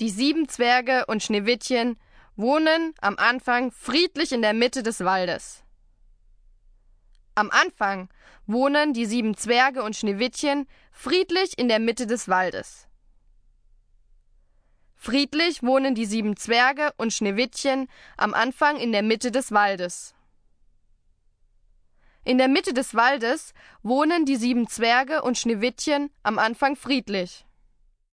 Die sieben Zwerge und Schneewittchen wohnen am Anfang friedlich in der Mitte des Waldes. Am Anfang wohnen die sieben Zwerge und Schneewittchen friedlich in der Mitte des Waldes. Friedlich wohnen die sieben Zwerge und Schneewittchen am Anfang in der Mitte des Waldes. In der Mitte des Waldes wohnen die sieben Zwerge und Schneewittchen am Anfang friedlich.